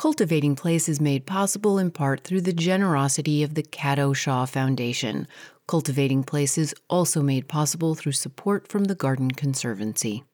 Cultivating Place is made possible in part through the generosity of the Caddo Shaw Foundation. Cultivating Place is also made possible through support from the Garden Conservancy.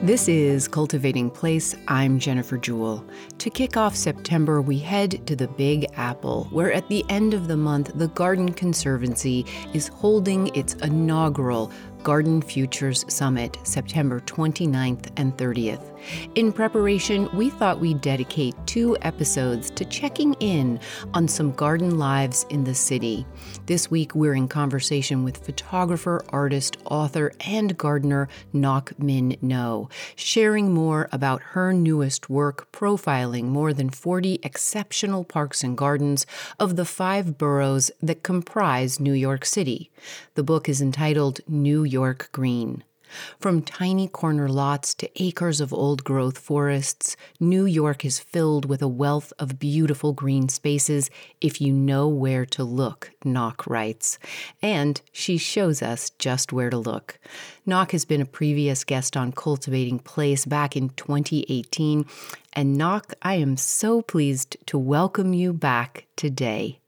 This is Cultivating Place. I'm Jennifer Jewell. To kick off September, we head to the Big Apple, where at the end of the month, the Garden Conservancy is holding its inaugural Garden Futures Summit, September 29th and 30th. In preparation, we thought we'd dedicate two episodes to checking in on some garden lives in the city. This week, we're in conversation with photographer, artist, author, and gardener Ngoc Minh Ngo, sharing more about her newest work profiling more than 40 exceptional parks and gardens of the five boroughs that comprise New York City. The book is entitled New York Green. From tiny corner lots to acres of old growth forests, New York is filled with a wealth of beautiful green spaces if you know where to look, Ngoc writes. And she shows us just where to look. Ngoc has been a previous guest on Cultivating Place back in 2018. And Ngoc, I am so pleased to welcome you back today.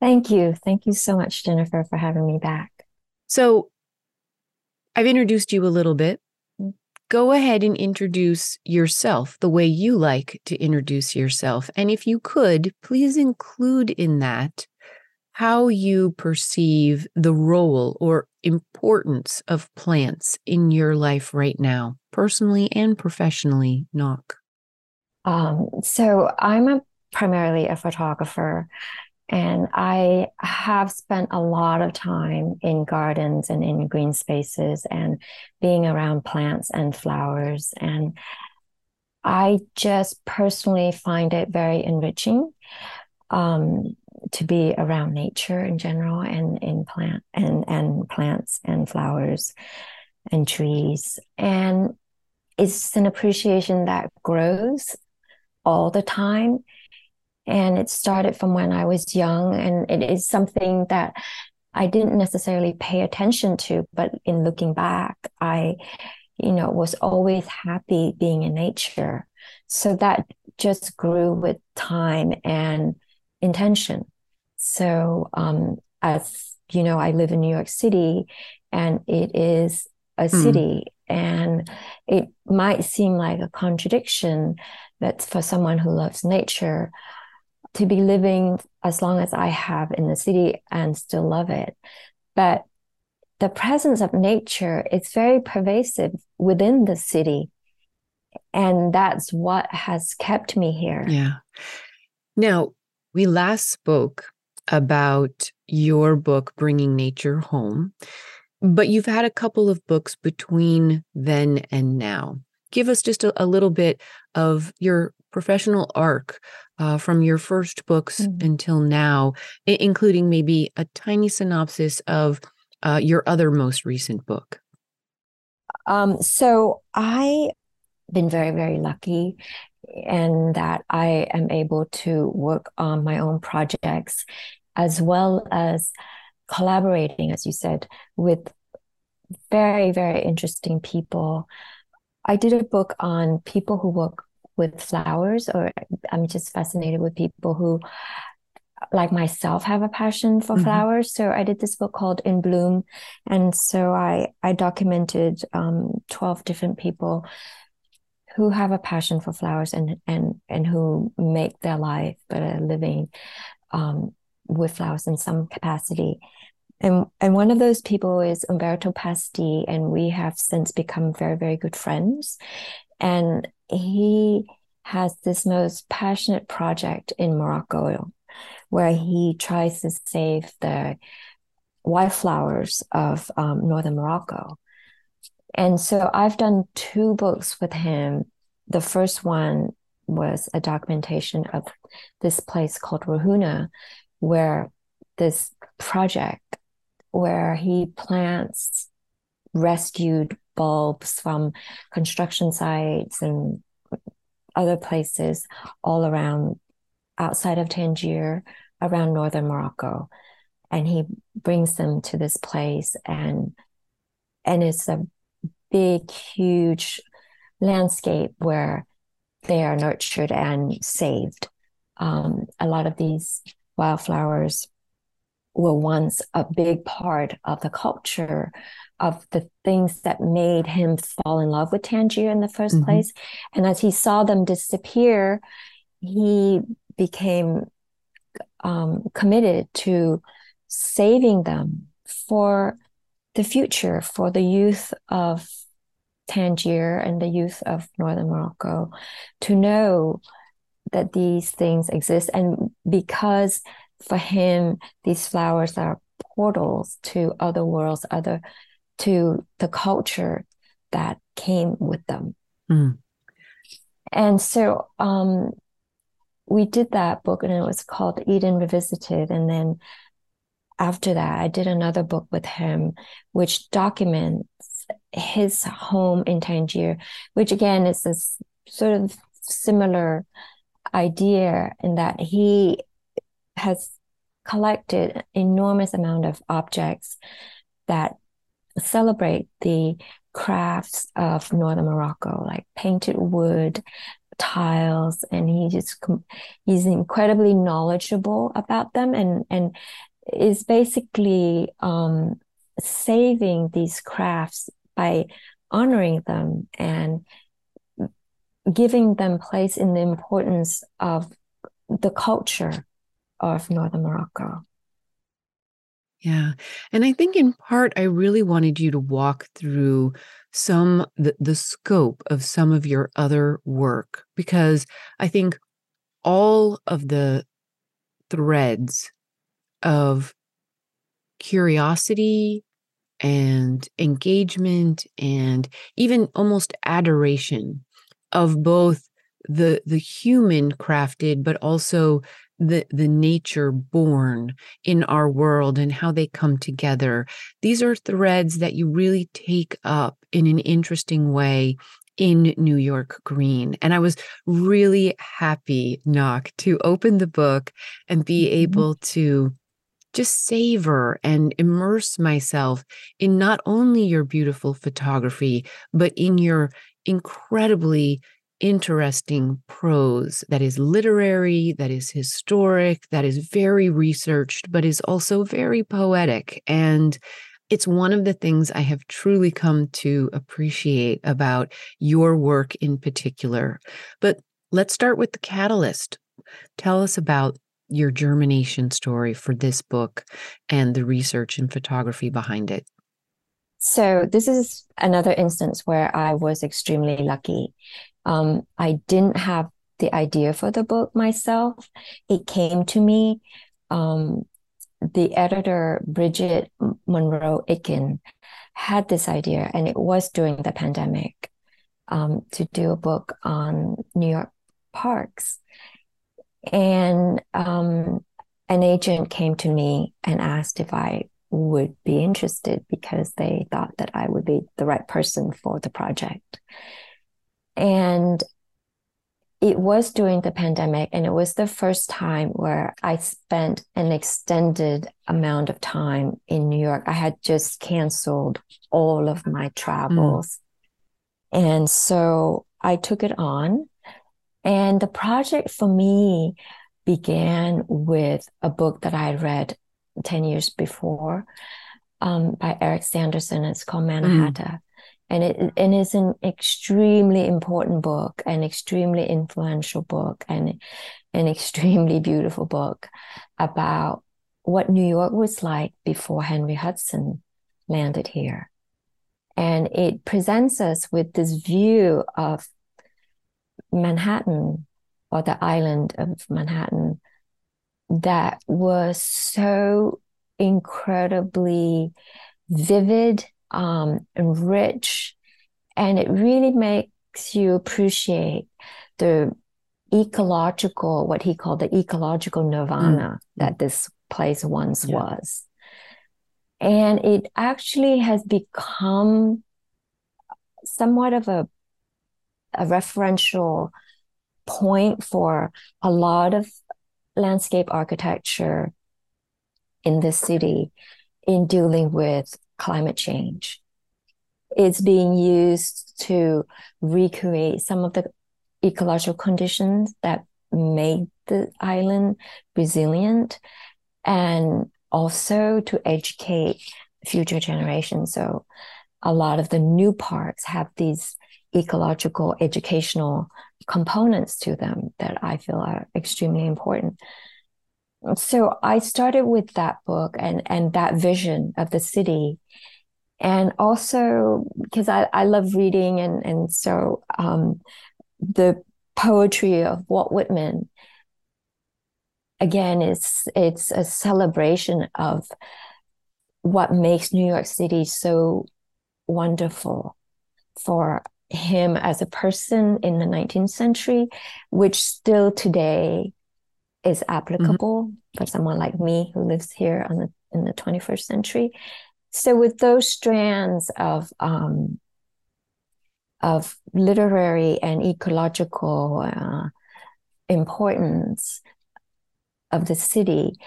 Thank you. Thank you so much, Jennifer, for having me back. So, I've introduced you a little bit. Go ahead and introduce yourself the way you like to introduce yourself. And if you could, please include in that how you perceive the role or importance of plants in your life right now, personally and professionally, Ngoc. Um, so I'm a primarily a photographer and I have spent a lot of time in gardens and in green spaces and being around plants and flowers. And I just personally find it very enriching um, to be around nature in general and in plant and, and plants and flowers and trees. And it's an appreciation that grows all the time and it started from when I was young. And it is something that I didn't necessarily pay attention to, but in looking back, I, you know, was always happy being in nature. So that just grew with time and intention. So, um, as you know, I live in New York City and it is a mm. city and it might seem like a contradiction that for someone who loves nature to be living as long as I have in the city and still love it. But the presence of nature is very pervasive within the city. And that's what has kept me here. Yeah. Now, we last spoke about your book, Bringing Nature Home, but you've had a couple of books between then and now. Give us just a, a little bit of your professional arc uh, from your first books mm-hmm. until now, I- including maybe a tiny synopsis of uh, your other most recent book? Um, so I've been very very lucky in that I am able to work on my own projects as well as collaborating, as you said, with very, very interesting people. I did a book on people who work with flowers, or I'm just fascinated with people who, like myself, have a passion for mm-hmm. flowers. So I did this book called In Bloom, and so I I documented um, twelve different people who have a passion for flowers and and and who make their life but a living um, with flowers in some capacity. And and one of those people is Umberto Pasti, and we have since become very, very good friends. And he has this most passionate project in Morocco where he tries to save the wildflowers of um, northern Morocco. And so I've done two books with him. The first one was a documentation of this place called Rohuna, where this project where he plants rescued bulbs from construction sites and other places all around outside of Tangier, around northern Morocco. And he brings them to this place and and it's a big, huge landscape where they are nurtured and saved. Um, a lot of these wildflowers were once a big part of the culture of the things that made him fall in love with Tangier in the 1st mm-hmm. place. And as he saw them disappear, he became um, committed to saving them for the future, for the youth of Tangier and the youth of northern Morocco to know that these things exist. And because for him, these flowers are portals to other worlds, other to the culture that came with them. Mm. And so um, we did that book, and it was called Eden Revisited. And then after that, I did another book with him, which documents his home in Tangier, which again is this sort of similar idea in that he has collected enormous amount of objects that celebrate the crafts of northern Morocco, like painted wood, tiles, and he just he's incredibly knowledgeable about them, and and is basically um, saving these crafts by honoring them and giving them place in the importance of the culture of northern Morocco. Yeah. And I think in part, I really wanted you to walk through some, the, the scope of some of your other work, because I think all of the threads of curiosity and engagement and even almost adoration of both the the human crafted but also the the nature born in our world and how they come together these are threads that you really take up in an interesting way in New York Green. And I was really happy, Ngoc, to open the book and be mm-hmm. able to just savor and immerse myself in not only your beautiful photography, but in your incredibly interesting prose that is literary, that is historic, that is very researched, but is also very poetic. And it's one of the things I have truly come to appreciate about your work in particular. But let's start with the catalyst. Tell us about your germination story for this book and the research and photography behind it. So, this is another instance where I was extremely lucky um, I didn't have the idea for the book myself. It came to me. Um, the editor, Bridget Monroe Itkin, had this idea, and it was during the pandemic um, to do a book on New York parks. And um, an agent came to me and asked if I would be interested because they thought that I would be the right person for the project. And it was during the pandemic, and it was the first time where I spent an extended amount of time in New York. I had just canceled all of my travels. Mm. And so I took it on. And the project for me began with a book that I had read 10 years before um, by Eric Sanderson. It's called Mannahatta. Mm and it and it's an extremely important book, an extremely influential book, and an extremely beautiful book about what New York was like before Henry Hudson landed here. And it presents us with this view of Manhattan or the island of Manhattan that was so incredibly vivid um, and rich. And it really makes you appreciate the ecological, what he called the ecological nirvana mm. that this place once yeah. was. And it actually has become somewhat of a, a referential point for a lot of landscape architecture in this city in dealing with climate change. it's being used to recreate some of the ecological conditions that made the island resilient and also to educate future generations. So a lot of the new parks have these ecological educational components to them that I feel are extremely important. So I started with that book and and that vision of the city. And also because I, I love reading and and so um, the poetry of Walt Whitman again it's it's a celebration of what makes New York City so wonderful for him as a person in the 19th century, which still today is applicable mm-hmm. for someone like me who lives here on the, in the 21st century. So, with those strands of um, of literary and ecological uh, importance of the city,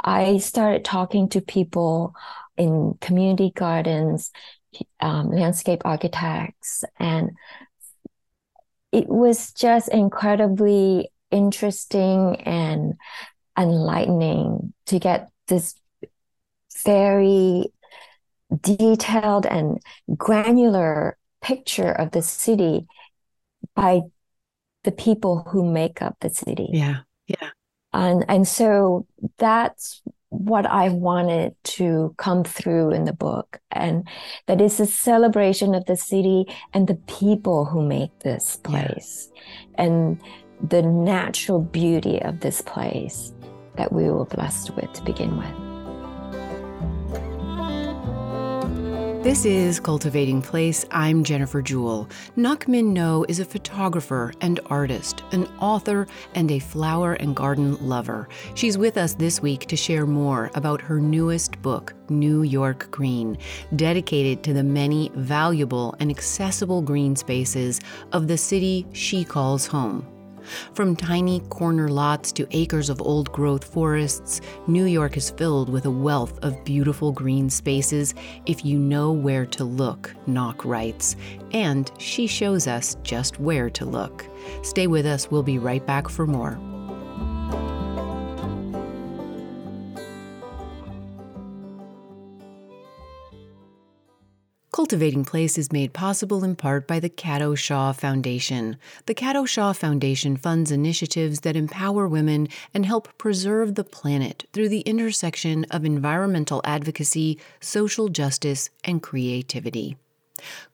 I started talking to people in community gardens, um, landscape architects, and it was just incredibly interesting and enlightening to get this very detailed and granular picture of the city by the people who make up the city. Yeah. Yeah. And and so that's what I wanted to come through in the book. And that is a celebration of the city and the people who make this place yeah. and the natural beauty of this place that we were blessed with to begin with. This is Cultivating Place. I'm Jennifer Jewell. Ngoc Minh Ngo is a photographer and artist, an author, and a flower and garden lover. She's with us this week to share more about her newest book, New York Green, dedicated to the many valuable and accessible green spaces of the city she calls home. From tiny corner lots to acres of old growth forests, New York is filled with a wealth of beautiful green spaces if you know where to look, Ngoc writes. And she shows us just where to look. Stay with us, we'll be right back for more. Cultivating Place is made possible in part by the Cato Shaw Foundation. The Cato Shaw Foundation funds initiatives that empower women and help preserve the planet through the intersection of environmental advocacy, social justice, and creativity.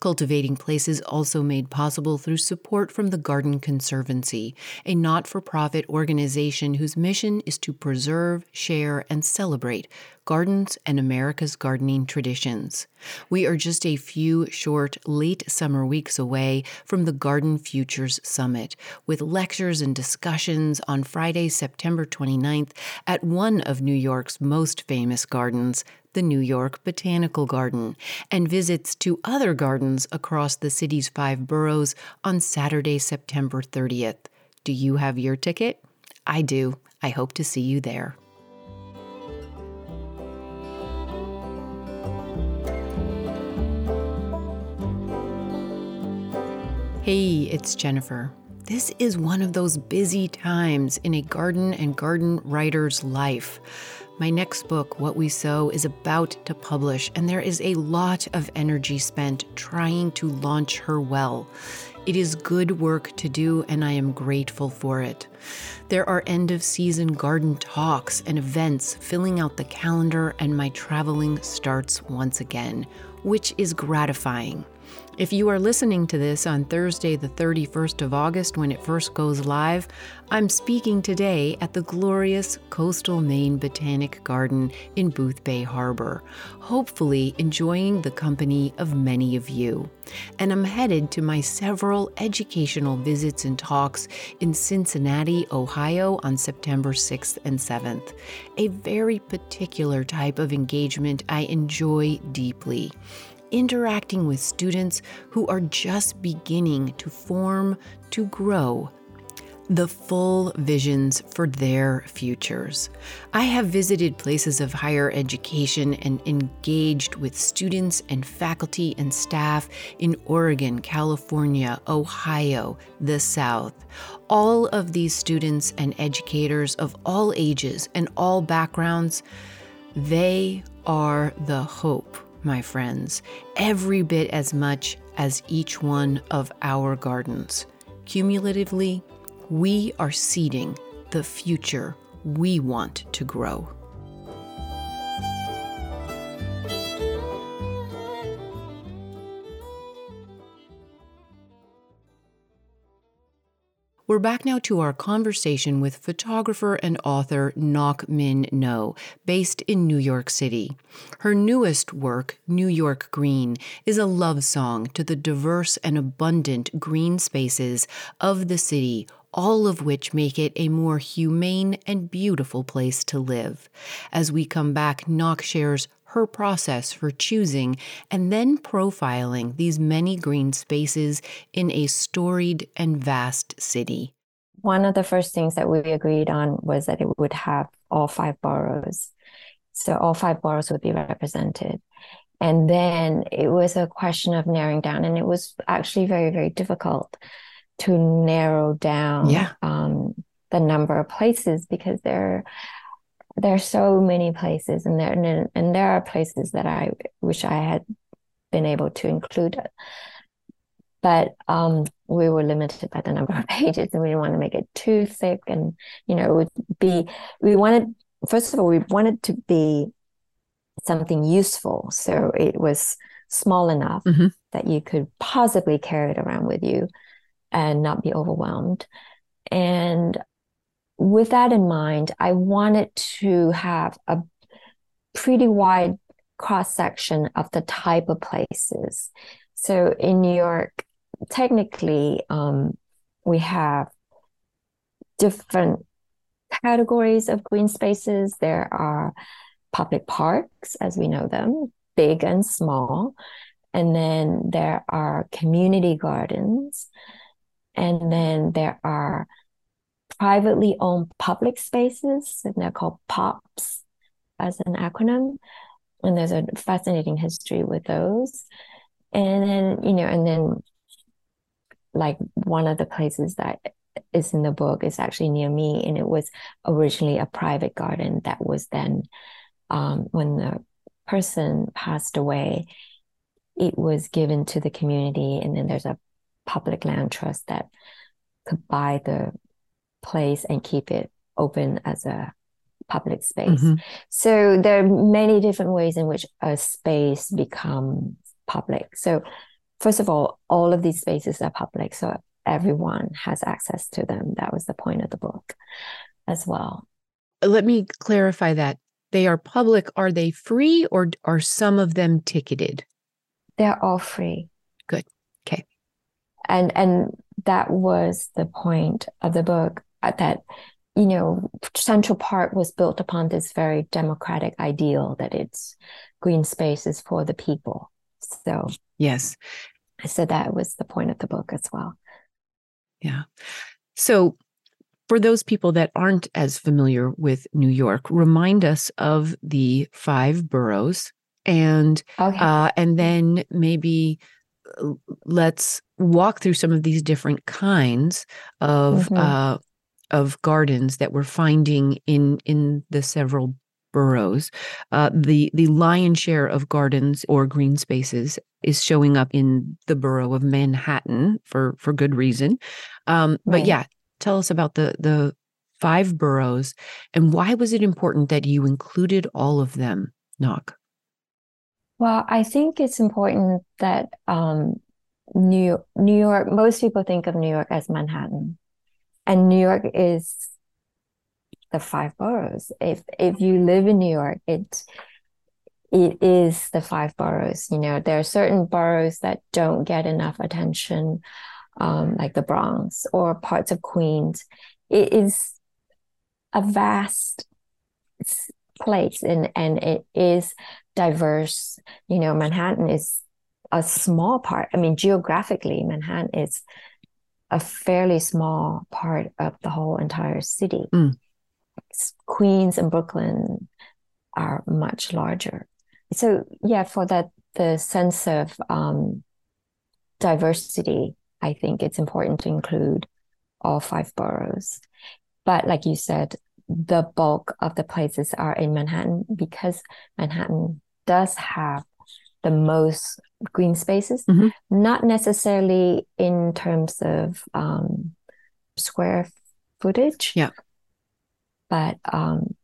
Cultivating Places also made possible through support from the Garden Conservancy, a not for profit organization whose mission is to preserve, share, and celebrate gardens and America's gardening traditions. We are just a few short, late summer weeks away from the Garden Futures Summit, with lectures and discussions on Friday, September 29th at one of New York's most famous gardens, the New York Botanical Garden, and visits to other gardens across the city's five boroughs on Saturday, September 30th. Do you have your ticket? I do. I hope to see you there. Hey, it's Jennifer. This is one of those busy times in a garden and garden writer's life. My next book, What We Sow, is about to publish, and there is a lot of energy spent trying to launch her well. It is good work to do, and I am grateful for it. There are end of season garden talks and events filling out the calendar, and my traveling starts once again, which is gratifying. If you are listening to this on Thursday, the 31st of August, when it first goes live, I'm speaking today at the glorious coastal Maine Botanic Garden in Boothbay Harbor, hopefully enjoying the company of many of you. And I'm headed to my several educational visits and talks in Cincinnati, Ohio on September 6th and 7th, a very particular type of engagement I enjoy deeply interacting with students who are just beginning to form, to grow. the full visions for their futures. I have visited places of higher education and engaged with students and faculty and staff in Oregon, California, Ohio, the South. All of these students and educators of all ages and all backgrounds, they are the hope, my friends, every bit as much as each one of our gardens. Cumulatively, we are seeding the future we want to grow. We're back now to our conversation with photographer and author Ngoc Minh Ngo, based in New York City. Her newest work, New York Green, is a love song to the diverse and abundant green spaces of the city all of which make it a more humane and beautiful place to live. As we come back, Ngoc shares her process for choosing and then profiling these many green spaces in a storied and vast city. One of the first things that we agreed on was that it would have all five boroughs. So all five boroughs would be represented. And then it was a question of narrowing down, and it was actually very, very difficult to narrow down yeah. um, the number of places because there there are so many places and there and there are places that I wish I had been able to include but um, we were limited by the number of pages and we didn't want to make it too thick and you know it would be we wanted first of all we wanted to be something useful so it was small enough mm-hmm. that you could possibly carry it around with you and not be overwhelmed. And with that in mind, I wanted to have a pretty wide cross section of the type of places. So in New York, technically, um, we have different categories of green spaces. There are public parks, as we know them, big and small. And then there are community gardens. And then there are privately owned public spaces, and they're called POPs as an acronym. And there's a fascinating history with those. And then, you know, and then like one of the places that is in the book is actually near me. And it was originally a private garden that was then, um, when the person passed away, it was given to the community. And then there's a public land trust that could buy the place and keep it open as a public space. Mm-hmm. So there are many different ways in which a space becomes public. So first of all, all of these spaces are public. So everyone has access to them. That was the point of the book as well. Let me clarify that. They are public. Are they free or are some of them ticketed? They're all free. Good. Okay and and that was the point of the book that you know central park was built upon this very democratic ideal that it's green spaces for the people so yes so that was the point of the book as well yeah so for those people that aren't as familiar with New York, remind us of the five boroughs and okay. uh, and then maybe let's walk through some of these different kinds of mm-hmm. uh, of gardens that we're finding in in the several boroughs. Uh, the the lion's share of gardens or green spaces is showing up in the borough of Manhattan for for good reason. Um, right. But yeah, tell us about the the five boroughs and why was it important that you included all of them, Ngoc? Well, I think it's important that um, New New York. Most people think of New York as Manhattan, and New York is the five boroughs. If if you live in New York, it it is the five boroughs. You know, there are certain boroughs that don't get enough attention, um, like the Bronx or parts of Queens. It is a vast place, and and it is diverse. You know, Manhattan is a small part. I mean, geographically, Manhattan is a fairly small part of the whole entire city. Mm. Queens and Brooklyn are much larger. So yeah, for that the sense of um, diversity, I think it's important to include all five boroughs. But like you said, the bulk of the places are in Manhattan because Manhattan does have the most green spaces, Mhm. not necessarily in terms of um, square footage. Yeah. But um,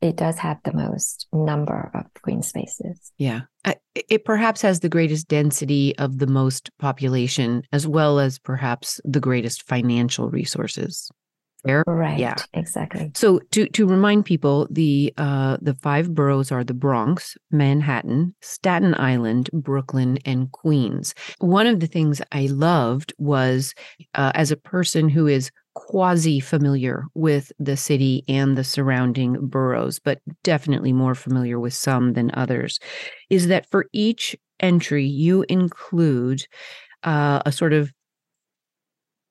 it does have the most number of green spaces. Yeah. It perhaps has the greatest density of the most population, as well as perhaps the greatest financial resources. Fair? Right. Yeah. Exactly. So to to remind people, the uh, the five boroughs are the Bronx, Manhattan, Staten Island, Brooklyn, and Queens. One of the things I loved was, uh, as a person who is quasi familiar with the city and the surrounding boroughs, but definitely more familiar with some than others, is that for each entry you include uh, a sort of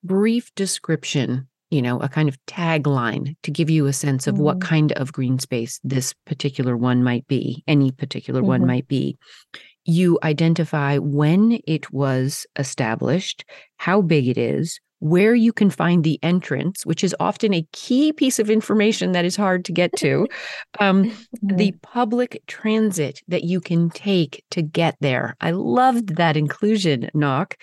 brief description you know, a kind of tagline to give you a sense of what Mm. kind of green space this particular one might be, any particular one Mhm. might be. You identify when it was established, how big it is, where you can find the entrance, which is often a key piece of information that is hard to get to, um, the public transit that you can take to get there. I loved that inclusion, Ngoc.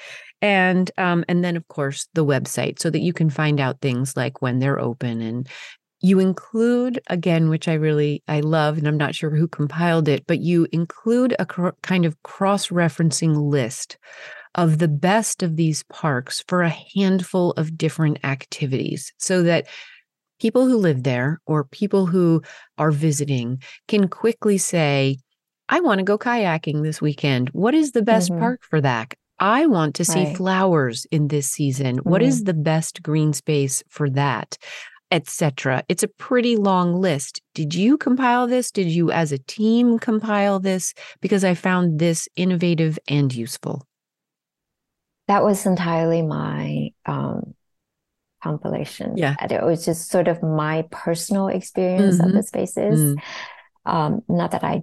And um, and then of course the website so that you can find out things like when they're open. And you include again which i really i love and i'm not sure who compiled it but you include a cr- kind of cross-referencing list of the best of these parks for a handful of different activities so that people who live there or people who are visiting can quickly say i want to go kayaking this weekend. What is the best Mhm. park for that i want to see Right. flowers in this season what is the best green space for that etc it's a pretty long list did you compile this did you as a team compile this because i found this innovative and useful That was entirely my um, compilation. Yeah. And It was just sort of my personal experience of Mhm. the spaces. Mm. Um, not that I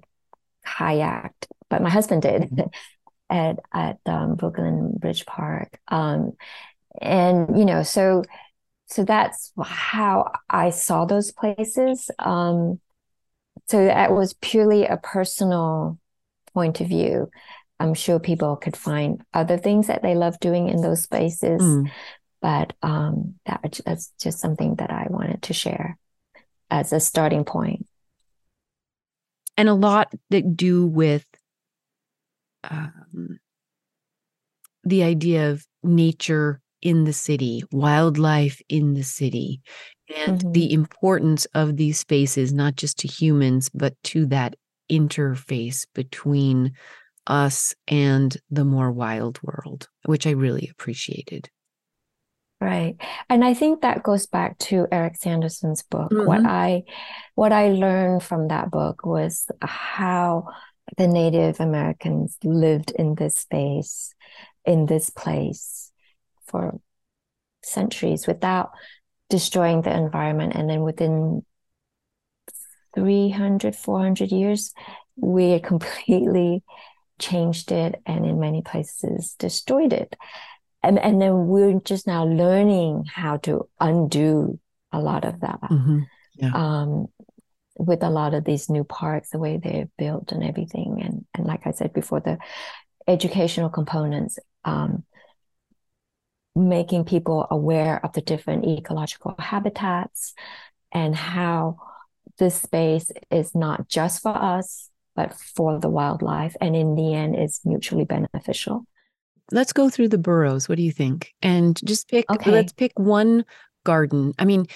kayaked, but my husband did at at um, Brooklyn Bridge Park. Um, and you know, so so that's how I saw those places. Um, so that was purely a personal point of view. I'm sure people could find other things that they love doing in those spaces, Mm. but um, that, that's just something that I wanted to share as a starting point. and a lot that do with um, the idea of nature in the city, wildlife in the city, and Mhm. the importance of these spaces, not just to humans, but to that interface between us and the more wild world, which I really appreciated. Right. And I think that goes back to Eric Sanderson's book. What Mhm. I what I learned from that book was how the Native Americans lived in this space, in this place for centuries without destroying the environment. And then within 300, 400 years, we completely changed it and in many places destroyed it and and then we're just now learning how to undo a lot of that Mhm. um, with a lot of these new parks, the way they're built and everything, and and like I said before, the educational components, um, making people aware of the different ecological habitats and how this space is not just for us, but for the wildlife, and in the end, is mutually beneficial. Let's go through the boroughs. What do you think? And just pick, Okay. let's pick one garden. I mean,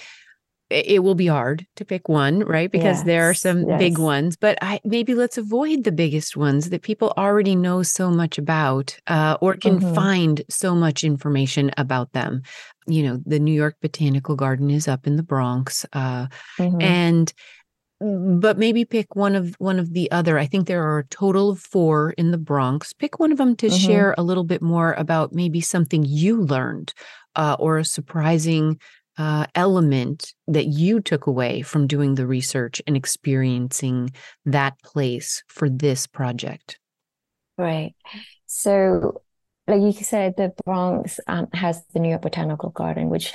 it will be hard to pick one, right? Because there are Yes, some big ones, but I maybe let's avoid the biggest ones that people already know so much about uh, or can Mhm. find so much information about them. You know, the New York Botanical Garden is up in the Bronx. Uh, Mhm. and mm, but maybe pick one of one of the other i think there are a total of four in the bronx pick one of them to Mhm. share a little bit more about maybe something you learned uh, or a surprising uh, element that you took away from doing the research and experiencing that place for this project? Right. So, like you said, the Bronx um, has the New York Botanical Garden, which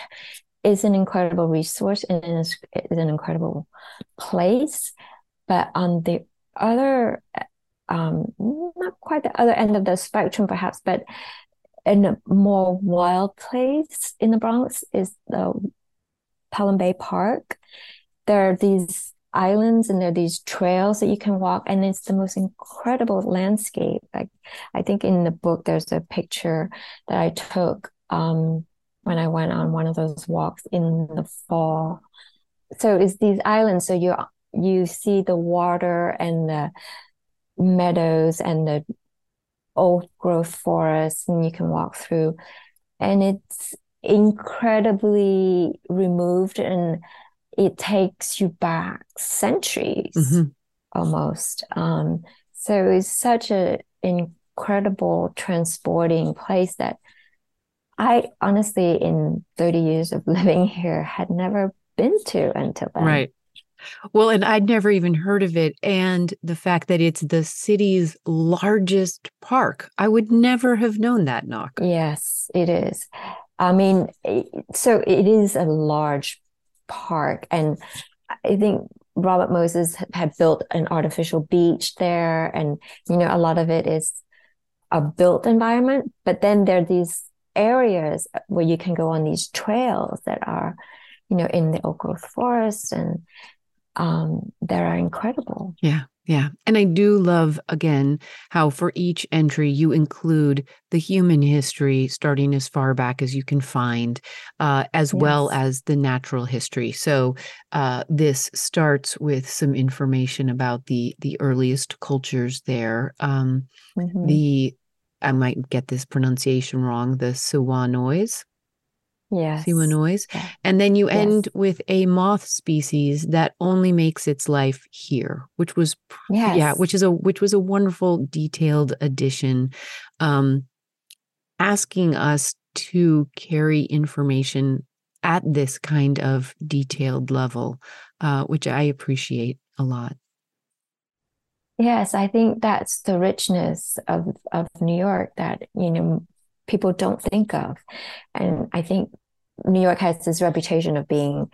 is an incredible resource and is, is an incredible place. But on the other, um, not quite the other end of the spectrum, perhaps, but in a more wild place in the Bronx is the Pelham Bay Park. There are these islands and there are these trails that you can walk and it's the most incredible landscape. Like i think in the book there's a picture that i took um, when i went on one of those walks in the fall. So it's these islands. So you you see the water and the meadows and the old growth forests and you can walk through. And it's incredibly removed and it takes you back centuries mm-hmm. almost. Um, so it's such an incredible transporting place that i honestly in 30 years of living here had never been to until then. Right well, and I'd never even heard of it. And the fact that it's the city's largest park, I would never have known that, Ngoc. Yes, it is. I mean, eh, so it is a large park. And I think Robert Moses had built an artificial beach there. And, you know, a lot of it is a built environment. But then there are these areas uh, where you can go on these trails that are, you know, in the oak growth forest and um, that are incredible. Yeah. Yeah. And I do love, again, how for each entry you include the human history starting as far back as you can find, uh, as yes. well as the natural history. So uh, this starts with some information about the the earliest cultures there. Um, mm-hmm. The I might get this pronunciation wrong. The Siwanois. Yes. Siwanois. Yeah. And then you end yes. with a moth species that only makes its life here, which was yes. yeah, which is a which was a wonderful detailed addition um asking us to carry information at this kind of detailed level, uh, which I appreciate a lot. Yes, I think that's the richness of, of New York that, you know, people don't think of. And I think New York has this reputation of being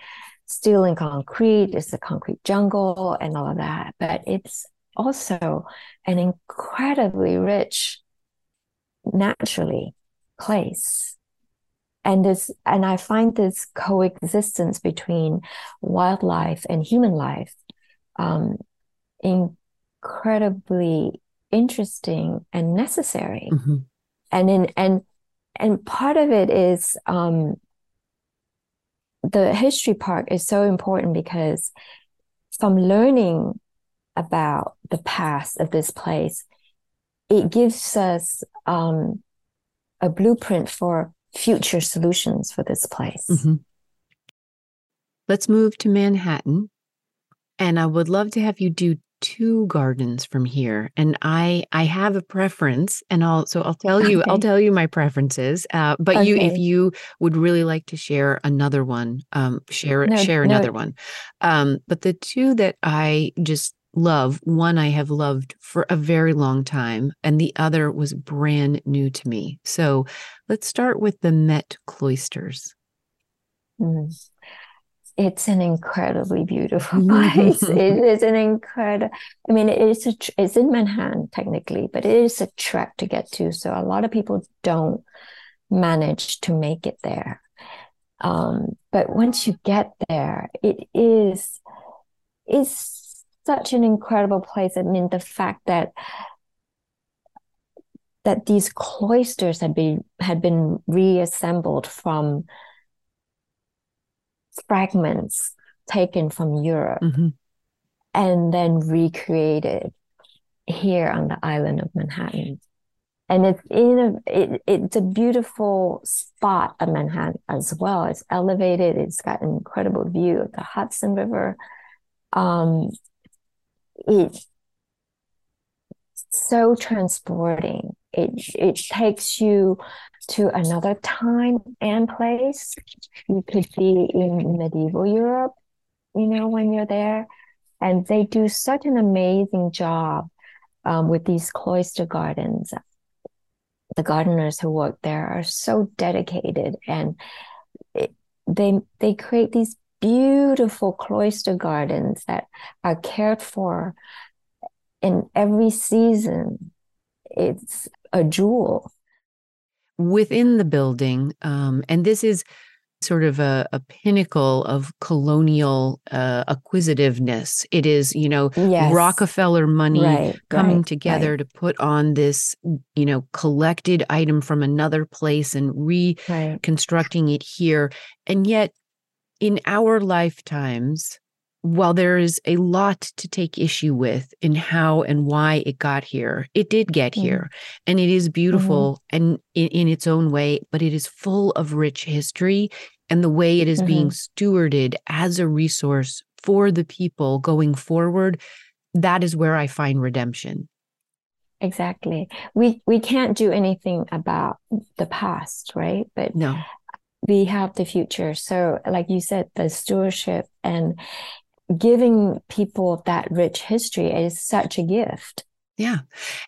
steel and concrete, it's a concrete jungle and all of that. But it's also an incredibly rich, naturally place. And this, and I find this coexistence between wildlife and human life um, incredibly interesting and necessary. Mm-hmm and in and and part of it is um, the history part is so important because from learning about the past of this place, it gives us um, a blueprint for future solutions for this place. Mm-hmm. Let's move to Manhattan. And I would love to have you do two gardens from here and i i have a preference and i'll so i'll tell you okay. i'll tell you my preferences uh, but okay. you if you would really like to share another one um share no, share another one. Um but the two that i just love one i have loved for a very long time and the other was brand new to me. So let's start with the met cloisters. Mm it's an incredibly beautiful place. it is an incredible. I mean, it is a. It's in Manhattan technically, but it is a trek to get to. So a lot of people don't manage to make it there. Um, but once you get there, it is is such an incredible place. I mean, the fact that that these cloisters had been had been reassembled from fragments taken from Europe mm-hmm. and then recreated here on the island of Manhattan. And it's in a it, it's a beautiful spot of Manhattan as well. It's elevated. It's got an incredible view of the Hudson River. Um, it's so transporting. It it takes you to another time and place. You could be in medieval Europe, you know, when you're there. And they do such an amazing job um, with these cloister gardens. The gardeners who work there are so dedicated and it, they they create these beautiful cloister gardens that are cared for in every season. It's a jewel within the building. Um, and this is sort of a, a pinnacle of colonial uh, acquisitiveness. It is, you know, yes. Rockefeller money right, coming right, together right. to put on this, you know, collected item from another place and reconstructing it here. And yet, in our lifetimes, while there is a lot to take issue with in how and why it got here, it did get mm-hmm. here. And it is beautiful mm-hmm. and in, in, its own way, but it is full of rich history and the way it is mm-hmm. being stewarded as a resource for the people going forward. That is where I find redemption. Exactly. We we can't do anything about the past, right? But no. We have the future. So like you said, the stewardship and giving people that rich history is such a gift. Yeah.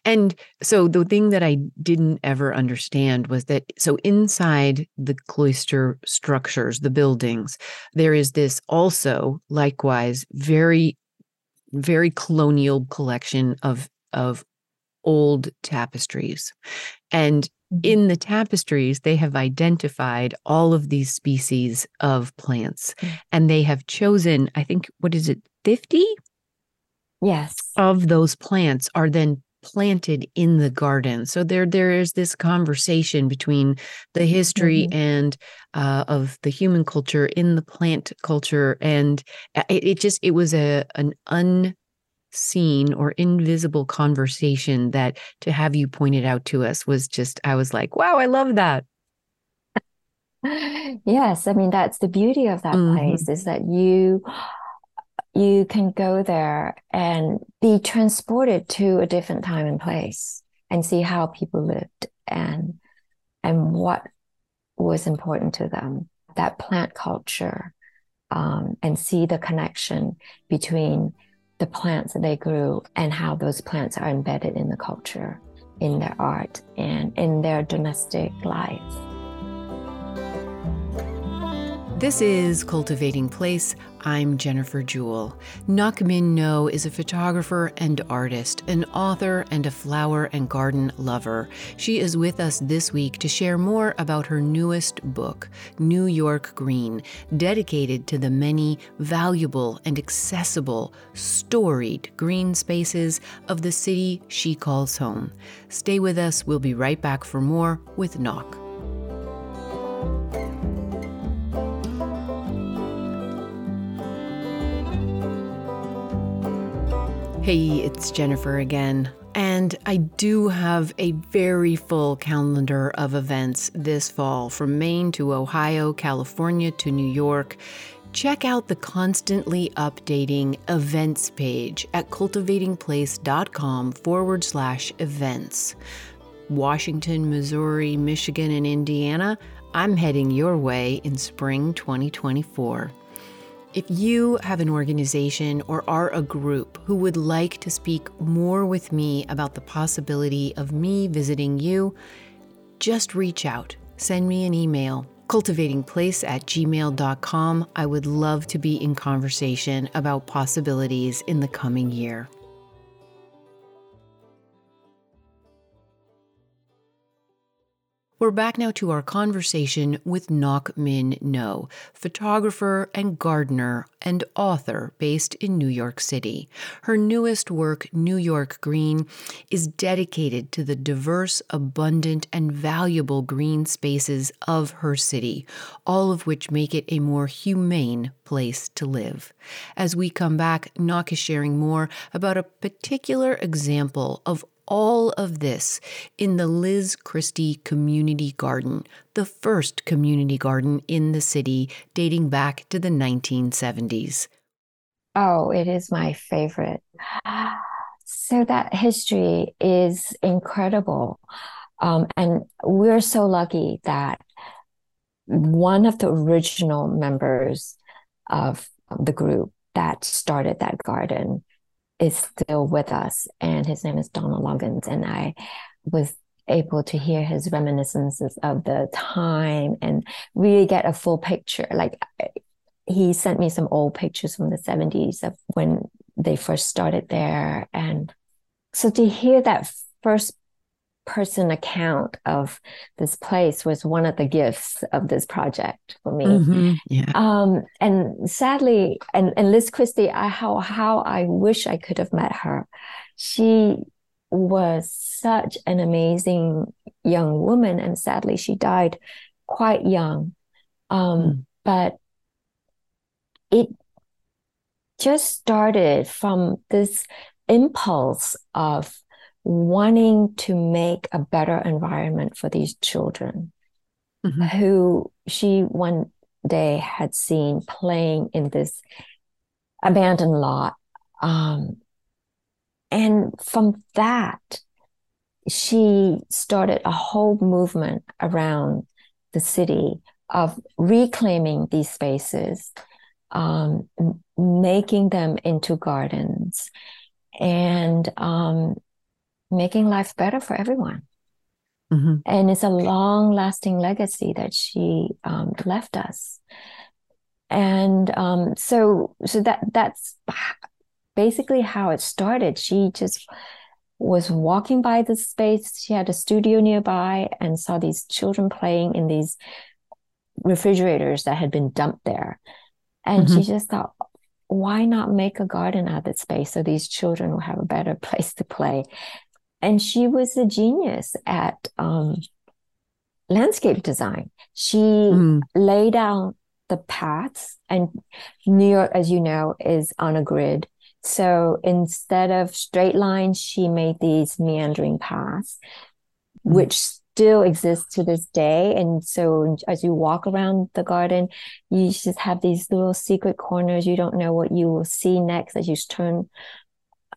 And so the thing that I didn't ever understand was that so inside the cloister structures, the buildings, there is this also likewise very very colonial collection of of old tapestries. And. In the tapestries, they have identified all of these species of plants mm-hmm. and they have chosen, I think, what is it, 50? Yes. Of those plants are then planted in the garden. So there there is this conversation between the history mm-hmm. and uh, of the human culture in the plant culture, and uh, it, it just it was a an un seen or invisible conversation that to have you pointed out to us was just, I was like, wow, I love that. yes. I mean, that's the beauty of that mm-hmm. place is that you, you can go there and be transported to a different time and place and see how people lived and, and what was important to them, that plant culture, um, and see the connection between the plants that they grew and how those plants are embedded in the culture, in their art, and in their domestic life. This is Cultivating Place. I'm Jennifer Jewell. Ngoc Minh Ngo is a photographer and artist, an author, and a flower and garden lover. She is with us this week to share more about her newest book, New York Green, dedicated to the many valuable and accessible, storied green spaces of the city she calls home. Stay with us. We'll be right back for more with Ngoc. Hey, it's Jennifer again. And I do have a very full calendar of events this fall from Maine to Ohio, California to New York. Check out the constantly updating events page at cultivatingplace.com forward slash events. Washington, Missouri, Michigan, and Indiana, I'm heading your way in spring 2024. If you have an organization or are a group who would like to speak more with me about the possibility of me visiting you, just reach out. Send me an email, cultivatingplace at gmail.com. I would love to be in conversation about possibilities in the coming year. We're back now to our conversation with Ngoc Minh Ngo, photographer and gardener and author based in New York City. Her newest work, New York Green, is dedicated to the diverse, abundant, and valuable green spaces of her city, all of which make it a more humane place to live. As we come back, Ngoc is sharing more about a particular example of all of this in the Liz Christy Community Garden, the first community garden in the city dating back to the 1970s. Oh, it is my favorite. So that history is incredible. Um, and we're so lucky that one of the original members of the group that started that garden is still with us, and his name is Donald Loggins. And I was able to hear his reminiscences of the time and really get a full picture. Like he sent me some old pictures from the 70s of when they first started there. And so to hear that first person account of this place was one of the gifts of this project for me. Mm-hmm. Yeah. Um, and sadly, and, and Liz Christy, I, how, how I wish I could have met her. She was such an amazing young woman, and sadly, she died quite young. Um, mm. But it just started from this impulse of wanting to make a better environment for these children mm-hmm. who she one day had seen playing in this abandoned lot. Um, and from that, she started a whole movement around the city of reclaiming these spaces, um, making them into gardens, and um, making life better for everyone. Mm-hmm. And it's a long lasting legacy that she um, left us. And um, so, so that that's basically how it started. She just was walking by the space. She had a studio nearby and saw these children playing in these refrigerators that had been dumped there. And mm-hmm. she just thought, why not make a garden out of that space so these children will have a better place to play? And she was a genius at um, landscape design. She mm. laid out the paths, and New York, as you know, is on a grid. So instead of straight lines, she made these meandering paths, mm. which still exist to this day. And so as you walk around the garden, you just have these little secret corners. You don't know what you will see next as you turn,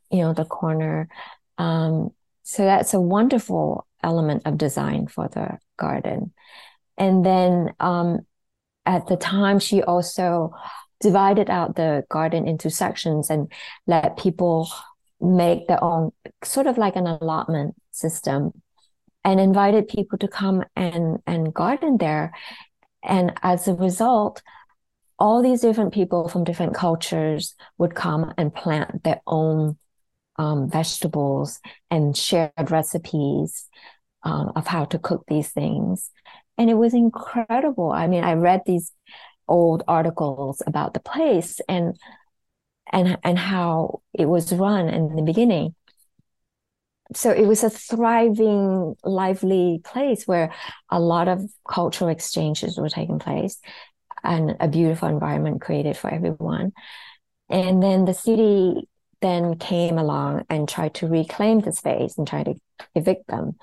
you know, the corner. Um, so that's a wonderful element of design for the garden. And then um, at the time, she also divided out the garden into sections and let people make their own sort of like an allotment system and invited people to come and and garden there and as a result all these different people from different cultures would come and plant their own um, vegetables and shared recipes um, of how to cook these things. And it was incredible. I mean i read these old articles about the place and and and how it was run in the beginning. So it was a thriving lively place where a lot of cultural exchanges were taking place and a beautiful environment created for everyone. And then the city then came along and tried to reclaim the space and try to evict them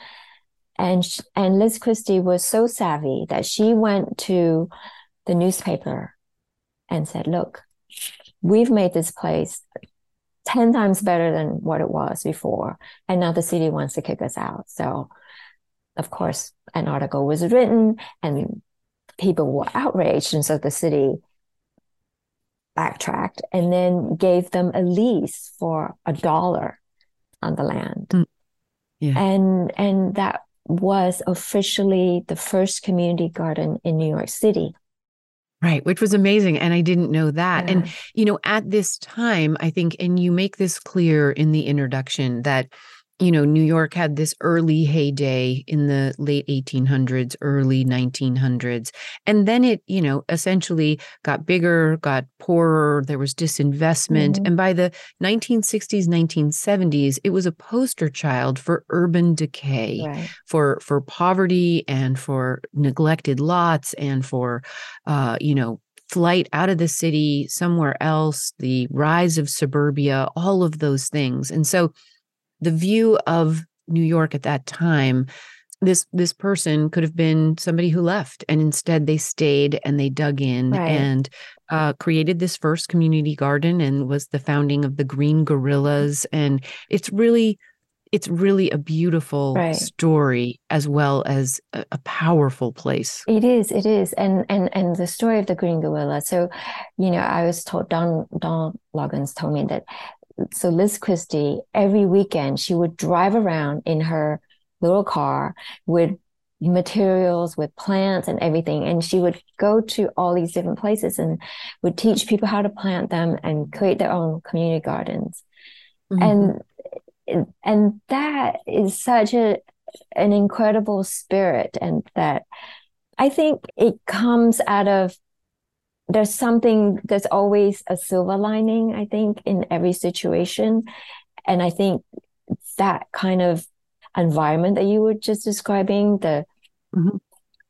and and Liz Christy was so savvy that she went to the newspaper and said, look, we've made this place 10 times better than what it was before. And now the city wants to kick us out. So, of course, an article was written and people were outraged. And so the city backtracked and then gave them a lease for a dollar on the land. Mm. Yeah. And and that was officially the first community garden in New York City. Right, which was amazing. And I didn't know that. Yeah. And, you know, at this time, I think, and you make this clear in the introduction that you know, New York had this early heyday in the late 1800s, early 1900s. And then it, you know, essentially got bigger, got poorer, there was disinvestment. Mm-hmm. And by the 1960s, 1970s, it was a poster child for urban decay, right. for for poverty and for neglected lots and for uh, you know, flight out of the city somewhere else, the rise of suburbia, all of those things. And so the view of New York at that time, this this person could have been somebody who left, and instead they stayed and they dug in right. and uh, created this first community garden and was the founding of the Green Guerillas. And it's really it's really a beautiful right. story as well as a, a, powerful place. It is, it is, and and and the story of the Green Guerilla. So, you know, I was told Don Don Loggins told me that. So Liz Christy every weekend she would drive around in her little car with materials with plants and everything and she would go to all these different places and would teach people how to plant them and create their own community gardens mm-hmm. and and that is such a an incredible spirit and that i think it comes out of there's something there's always a silver lining i think in every situation and i think that kind of environment that you were just describing the mm-hmm.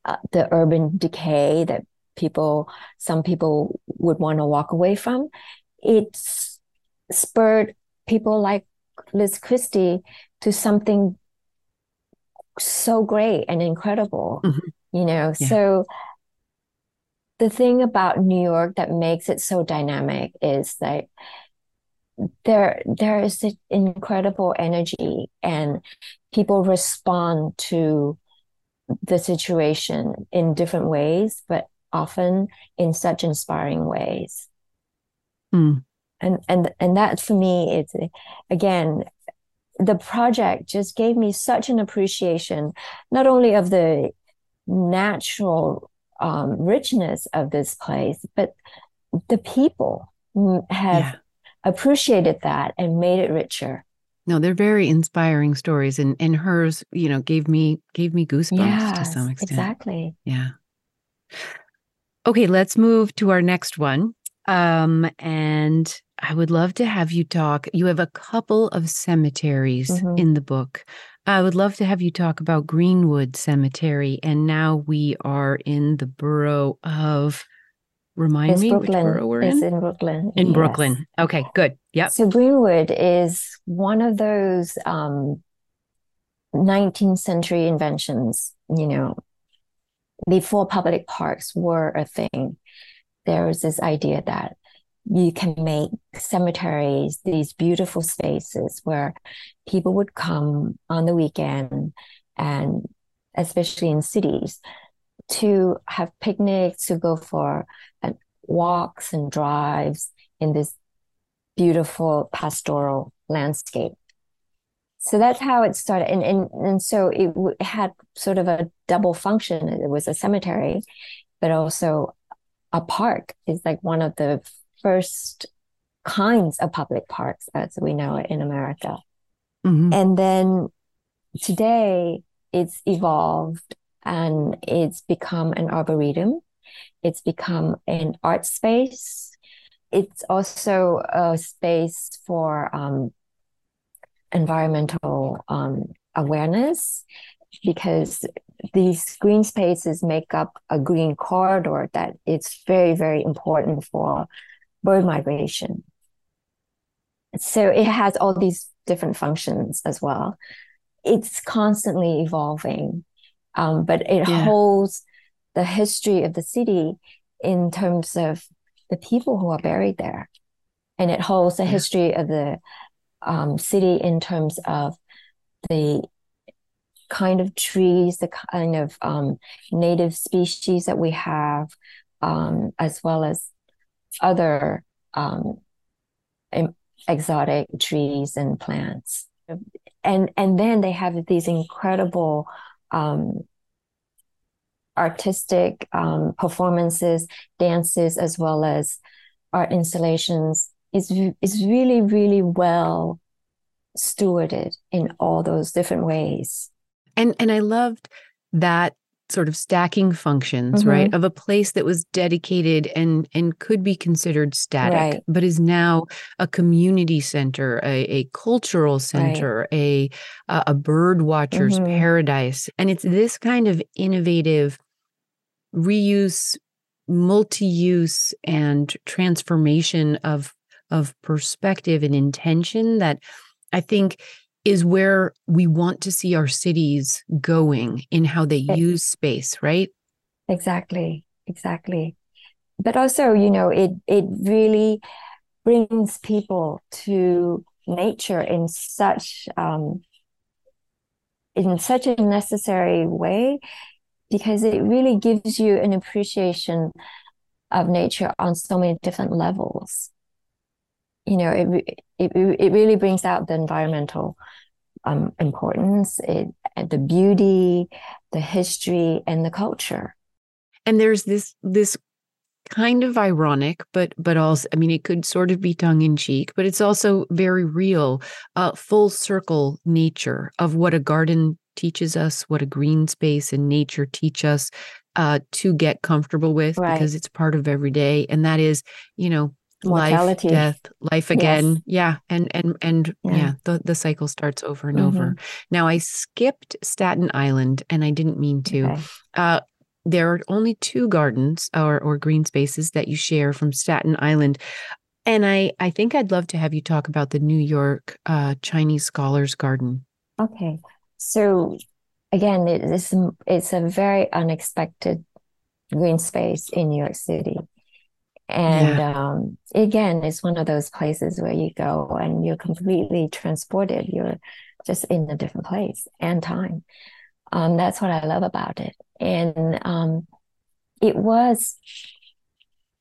uh, the urban decay that people some people would want to walk away from it's spurred people like Liz Christy to something so great and incredible, mm-hmm. you know. Yeah. So the thing about New York that makes it so dynamic is that there there is an incredible energy and people respond to the situation in different ways, but often in such inspiring ways. Mm and and and that for me it's again the project just gave me such an appreciation not only of the natural um, richness of this place but the people have yeah. appreciated that and made it richer no they're very inspiring stories and and hers you know gave me gave me goosebumps yes, to some extent exactly yeah okay let's move to our next one um and I would love to have you talk. You have a couple of cemeteries mm-hmm. in the book. I would love to have you talk about Greenwood Cemetery. And now we are in the borough of, remind it's me Brooklyn. which borough we're it's in? in Brooklyn. In yes. Brooklyn. Okay, good. Yep. So Greenwood is one of those um, 19th century inventions, you know, before public parks were a thing. There was this idea that you can make cemeteries these beautiful spaces where people would come on the weekend and especially in cities to have picnics to go for uh, walks and drives in this beautiful pastoral landscape. So that's how it started. And and, and so it, had sort of a double function. It was a cemetery but also a park is like one of the first kinds of public parks as we know it in America. Mm-hmm. And then today it's evolved and it's become an arboretum. It's become an art space. It's also a space for um, environmental um, awareness because these green spaces make up a green corridor that it's very, very important for bird migration. So it has all these different functions as well. It's constantly evolving, um, but it yeah. holds the history of the city in terms of the people who are buried there. And it holds the yeah. history of the um, city in terms of the kind of trees, the kind of um, native species that we have, um, as well as other um, exotic trees and plants. And and then they have these incredible um, artistic um, performances, dances, as well as art installations. is is really really well stewarded in all those different ways. And and I loved that sort of stacking functions mm-hmm. right of a place that was dedicated and and could be considered static right. but is now a community center a, a cultural center right. a a bird watcher's mm-hmm. paradise and it's this kind of innovative reuse multi-use and transformation of of perspective and intention that i think is where we want to see our cities going in how they use space, right? Exactly. Exactly. But also, you know, it it really brings people to nature in such um, in such a necessary way because it really gives you an appreciation of nature on so many different levels. You know, it it, it really brings out the environmental um, importance, it, the beauty, the history, and the culture. And there's this this kind of ironic, but but also, I mean, it could sort of be tongue in cheek, but it's also very real, uh, full circle nature of what a garden teaches us, what a green space and nature teach us uh, to get comfortable with right. because it's part of every day, and that is, you know. Life, death, life again. Yes. Yeah, and and and yeah. yeah, the the cycle starts over and mm-hmm. over. Now I skipped Staten Island, and I didn't mean to. Okay. Uh, there are only two gardens or, or green spaces that you share from Staten Island. And I, I think I'd love to have you talk about the New York uh, Chinese Scholars Garden. Okay. So again, it is, it's a very unexpected green space in New York City. And yeah. um, again, it's one of those places where you go and you're completely transported. You're just in a different place and time. Um, that's what I love about it. And um, it was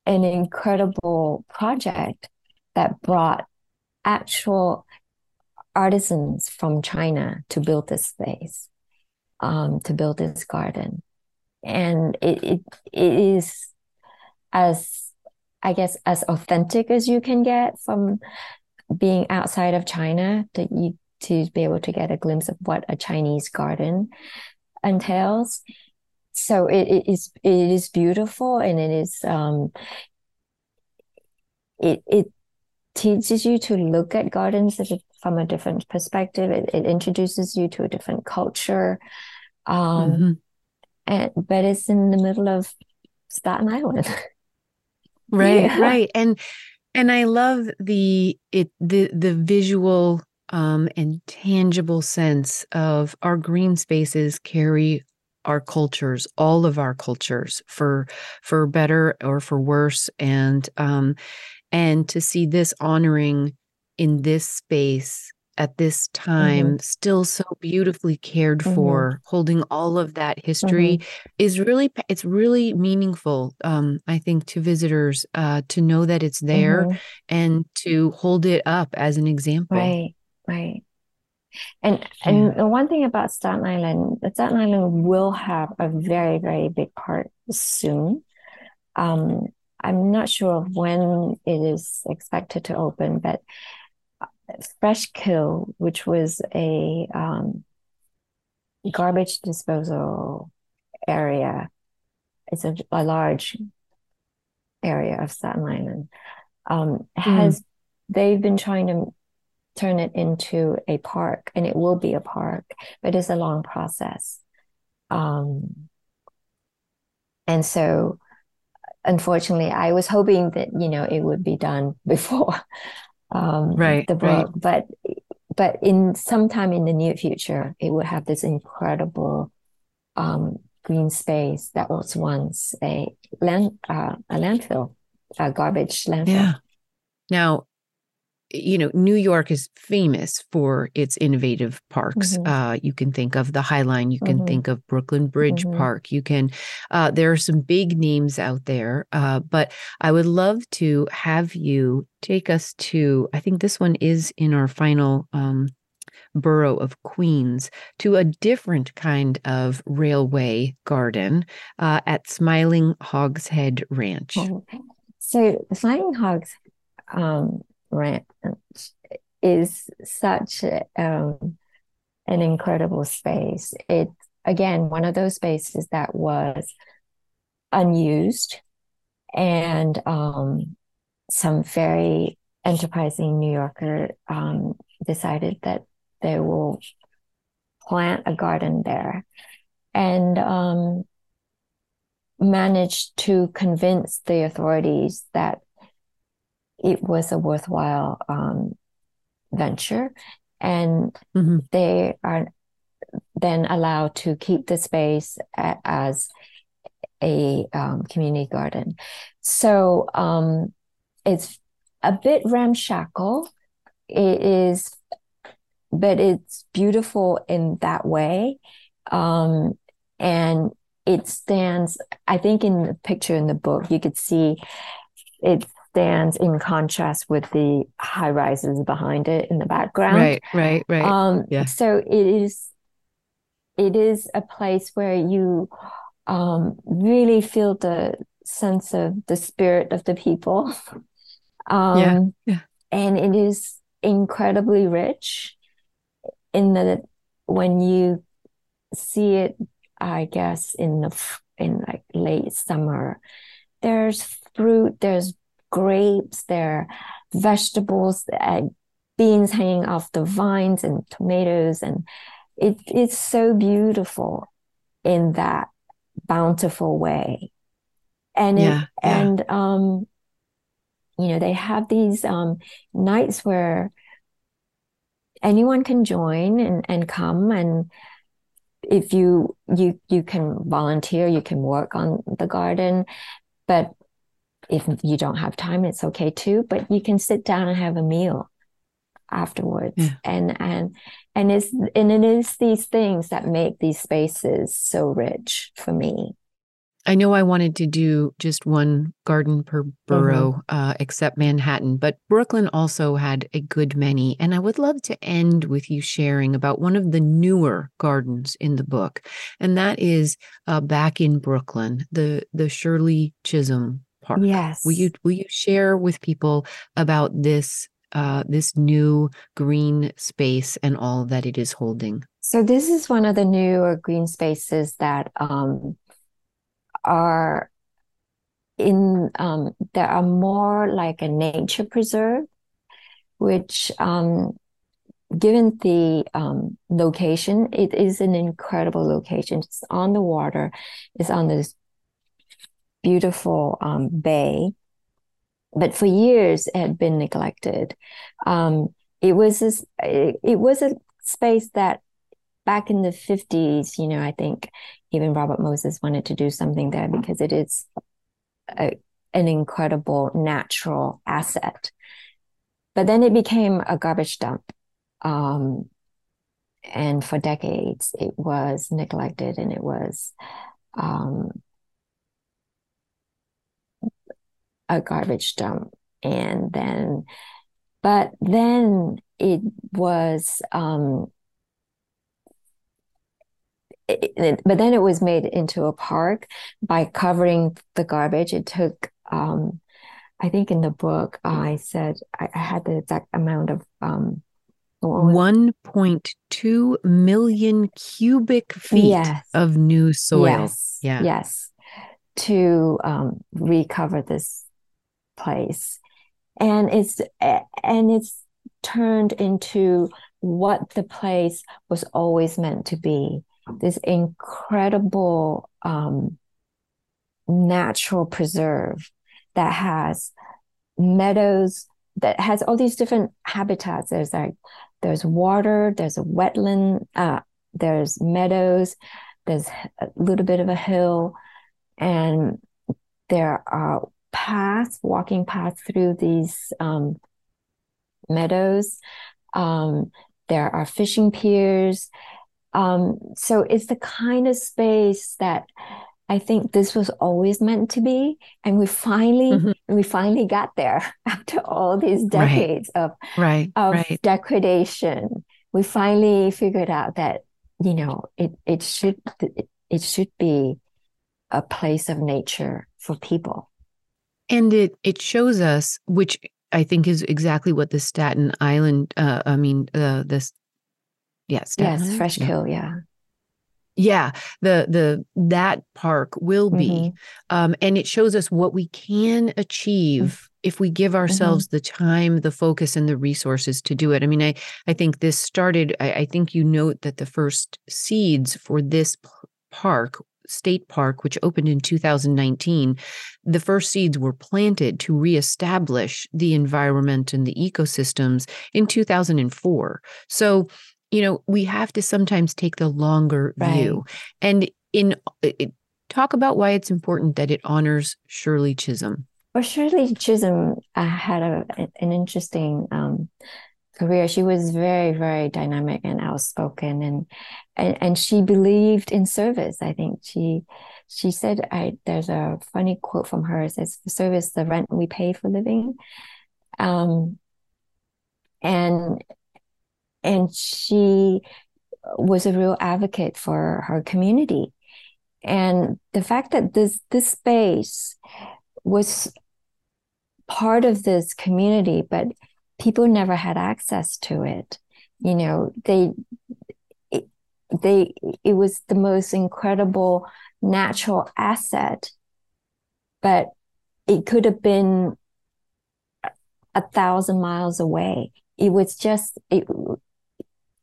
an incredible project that brought actual artisans from China to build this space, um, to build this garden. And it, it, it is as, I guess, as authentic as you can get from being outside of China that you to be able to get a glimpse of what a Chinese garden entails. So it, it is it is beautiful and it is um, it it teaches you to look at gardens from a different perspective. It, it introduces you to a different culture. Um, mm-hmm. and but it's in the middle of Staten Island. right, yeah. right. And and I love the it the the visual um, and tangible sense of our green spaces carry our cultures all of our cultures for for better or for worse and um and to see this honoring in this space at this time mm-hmm. still so beautifully cared mm-hmm. for holding all of that history mm-hmm. is really it's really meaningful um i think to visitors uh to know that it's there mm-hmm. and to hold it up as an example right Right. And yeah. and the one thing about Staten Island, Staten Island will have a very very big part soon. Um, I'm not sure when it is expected to open, but uh, Freshkill, which was a um, garbage disposal area, it's a, a large area of Staten Island. Um, has mm. they've been trying to turn it into a park and it will be a park, but it's a long process. Um, and so unfortunately I was hoping that, you know, it would be done before um, right, the book, right. but but in sometime in the near future, it would have this incredible um, green space that was once a land uh, a landfill, a garbage landfill. Yeah. Now, you know, New York is famous for its innovative parks. Mm-hmm. Uh, you can think of the High Line. You can mm-hmm. think of Brooklyn Bridge mm-hmm. Park. You can. Uh, there are some big names out there, uh, but I would love to have you take us to. I think this one is in our final um, borough of Queens to a different kind of railway garden uh, at Smiling Hogshead Ranch. So, Smiling Hogs um, ranch is such um, an incredible space. It again one of those spaces that was unused, and um, some very enterprising New Yorker um, decided that they will plant a garden there, and um, managed to convince the authorities that it was a worthwhile um, venture. And mm-hmm. they are then allowed to keep the space a, as a um, community garden. So um, it's a bit ramshackle. It is but it's beautiful in that way. Um, and it stands, I think in the picture in the book, you could see it stands in contrast with the high rises behind it in the background. Right, right, right. Um, yeah. So it is, it is a place where you um, really feel the sense of the spirit of the people. Um, yeah, yeah. And it is incredibly rich in the when you see it, I guess, in the in like late summer, there's fruit, there's grapes, there are vegetables, uh, beans hanging off the vines, and tomatoes, and it, it's so beautiful in that bountiful way. And yeah, it, yeah. and um you know they have these um nights where anyone can join and and come. And if you you you can volunteer you can work on the garden. But if you don't have time it's okay too but you can sit down and have a meal afterwards yeah. and and and it's and it is these things that make these spaces so rich for me I know I wanted to do just one garden per borough, mm-hmm. uh, except Manhattan, but Brooklyn also had a good many. And I would love to end with you sharing about one of the newer gardens in the book, and that is uh, back in Brooklyn, the the Shirley Chisholm Park. Yes. Will you will you share with people about this uh, this new green space and all that it is holding? So this is one of the newer green spaces that. Um, are in um, there are more like a nature preserve, which um, given the um, location, it is an incredible location. It's on the water. It's on this beautiful um, bay, but for years it had been neglected. Um, it was this, it, was a space that back in the 50s, you know, I think even Robert Moses wanted to do something there because it is a, an incredible natural asset. But then it became a garbage dump. Um, and for decades, it was neglected and it was um, a garbage dump. And then, but then it was um, it, but then it was made into a park by covering the garbage. It took, um, I think in the book, I said I, I had the exact amount of um, 1.2 million cubic feet yes. of new soil. Yes. Yeah. Yes. To um, recover this place. And it's and it's turned into what the place was always meant to be this incredible um, natural preserve that has meadows that has all these different habitats there's like there's water there's a wetland uh, there's meadows there's a little bit of a hill and there are paths walking paths through these um, meadows um, there are fishing piers um, so it's the kind of space that I think this was always meant to be, and we finally mm-hmm. we finally got there after all these decades right. of right of right. degradation. We finally figured out that you know it it should it should be a place of nature for people, and it it shows us which I think is exactly what the Staten Island, uh, I mean, uh, this Yes, yes, Fresh yeah. Kill, yeah. Yeah, the the that park will be, mm-hmm. um, and it shows us what we can achieve mm-hmm. if we give ourselves mm-hmm. the time, the focus, and the resources to do it. I mean, I I think this started. I, I think you note that the first seeds for this park State Park, which opened in 2019, the first seeds were planted to reestablish the environment and the ecosystems in 2004. So you know, we have to sometimes take the longer right. view. And in it, talk about why it's important that it honors Shirley Chisholm. Well, Shirley Chisholm uh, had a, an interesting um, career. She was very, very dynamic and outspoken, and and, and she believed in service. I think she she said, "I." There's a funny quote from her. It says, "The service, the rent we pay for living," um, and and she was a real advocate for her community, and the fact that this this space was part of this community, but people never had access to it. You know, they it, they it was the most incredible natural asset, but it could have been a thousand miles away. It was just it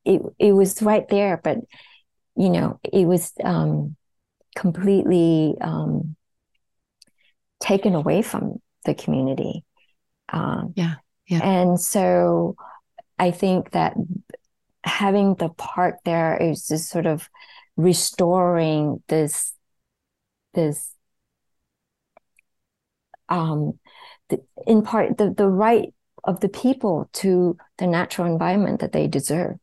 it it was right there, but you know, it was um completely um taken away from the community. Um, yeah. Yeah. And so I think that having the park there is just sort of restoring this this um the, in part the the right of the people to the natural environment that they deserve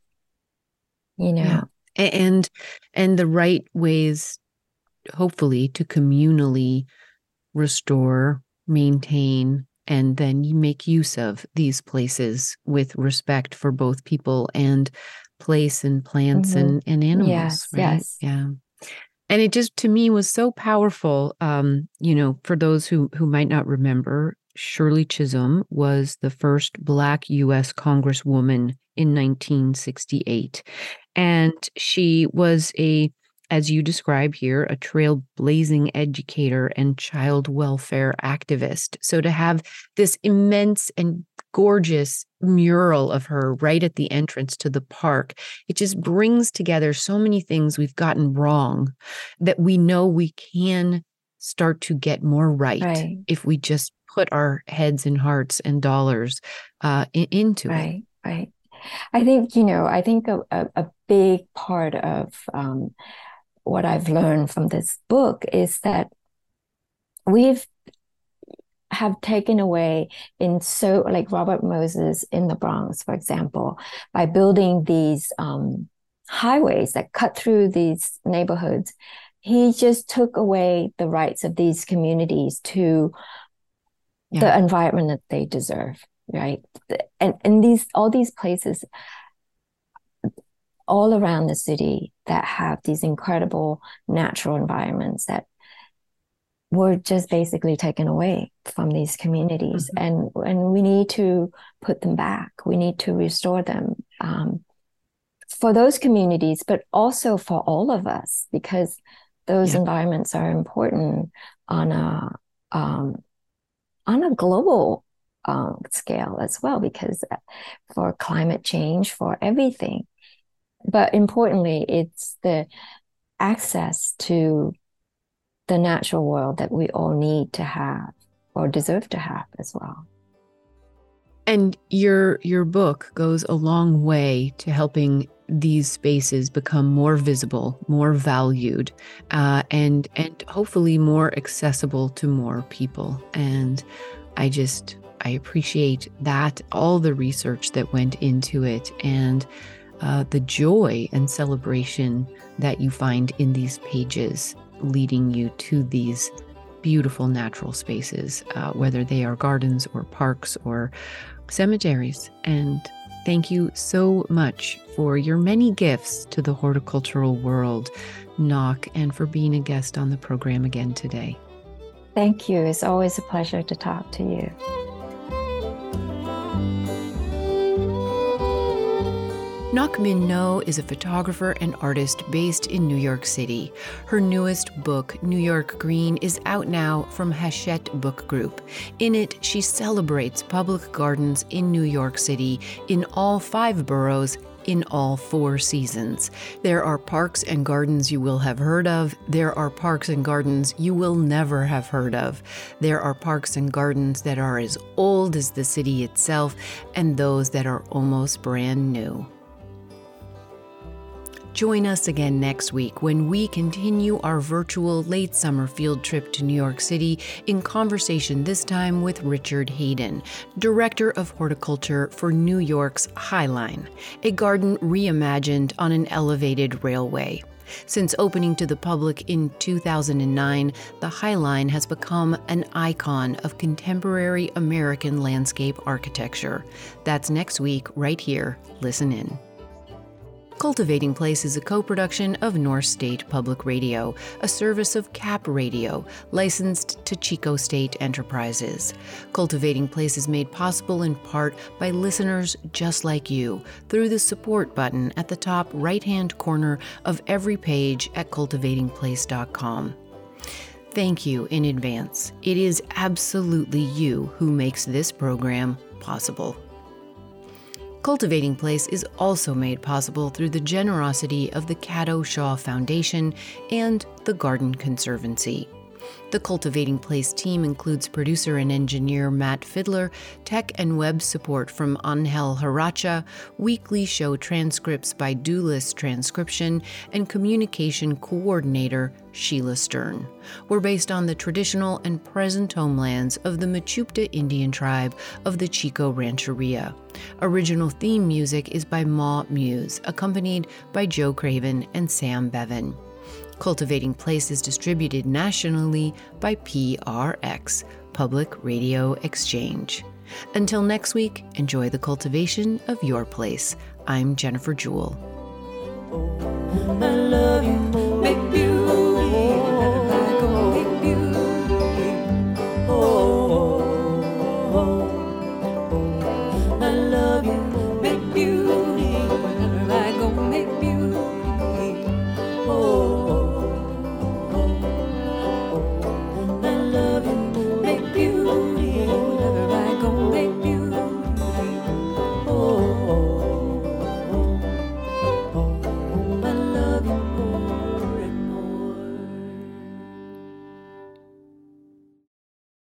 you know yeah. and and the right ways hopefully to communally restore maintain and then you make use of these places with respect for both people and place and plants mm-hmm. and, and animals yes, right? yes. Yeah. And it just to me was so powerful um you know for those who who might not remember shirley chisholm was the first black us congresswoman in 1968 and she was a as you describe here, a trailblazing educator and child welfare activist. So to have this immense and gorgeous mural of her right at the entrance to the park, it just brings together so many things we've gotten wrong that we know we can start to get more right, right. if we just put our heads and hearts and dollars uh, into right, it. Right, right. I think, you know, I think a, a, a big part of um, what I've learned from this book is that we've have taken away in so like Robert Moses in the Bronx, for example, by building these um, highways that cut through these neighborhoods. He just took away the rights of these communities to yeah. the environment that they deserve, right? And and these all these places all around the city that have these incredible natural environments that were just basically taken away from these communities mm-hmm. and and we need to put them back we need to restore them um, for those communities but also for all of us because those yeah. environments are important on a um, on a global um, scale as well because for climate change for everything but importantly, it's the access to the natural world that we all need to have or deserve to have as well. And your your book goes a long way to helping these spaces become more visible, more valued, uh, and and hopefully more accessible to more people. And I just I appreciate that all the research that went into it and uh, the joy and celebration that you find in these pages leading you to these beautiful natural spaces, uh, whether they are gardens or parks or cemeteries. And thank you so much for your many gifts to the horticultural world, Ngoc, and for being a guest on the program again today. Thank you. It's always a pleasure to talk to you. Ngoc Minh Ngo is a photographer and artist based in New York City. Her newest book, New York Green, is out now from Hachette Book Group. In it, she celebrates public gardens in New York City in all five boroughs in all four seasons. There are parks and gardens you will have heard of. There are parks and gardens you will never have heard of. There are parks and gardens that are as old as the city itself, and those that are almost brand new. Join us again next week when we continue our virtual late summer field trip to New York City in conversation this time with Richard Hayden, Director of Horticulture for New York's High Line, a garden reimagined on an elevated railway. Since opening to the public in 2009, the High Line has become an icon of contemporary American landscape architecture. That's next week, right here. Listen in. Cultivating Place is a co production of North State Public Radio, a service of CAP Radio, licensed to Chico State Enterprises. Cultivating Place is made possible in part by listeners just like you through the support button at the top right hand corner of every page at cultivatingplace.com. Thank you in advance. It is absolutely you who makes this program possible. Cultivating Place is also made possible through the generosity of the Caddo Shaw Foundation and the Garden Conservancy. The Cultivating Place team includes producer and engineer Matt Fiddler, tech and web support from Angel Haracha, weekly show transcripts by Dulist Transcription, and communication coordinator Sheila Stern. We're based on the traditional and present homelands of the Mechoopda Indian tribe of the Chico Rancheria. Original theme music is by Ma Muse, accompanied by Joe Craven and Sam Bevan. Cultivating Place is distributed nationally by PRX, Public Radio Exchange. Until next week, enjoy the cultivation of your place. I'm Jennifer Jewell. Oh,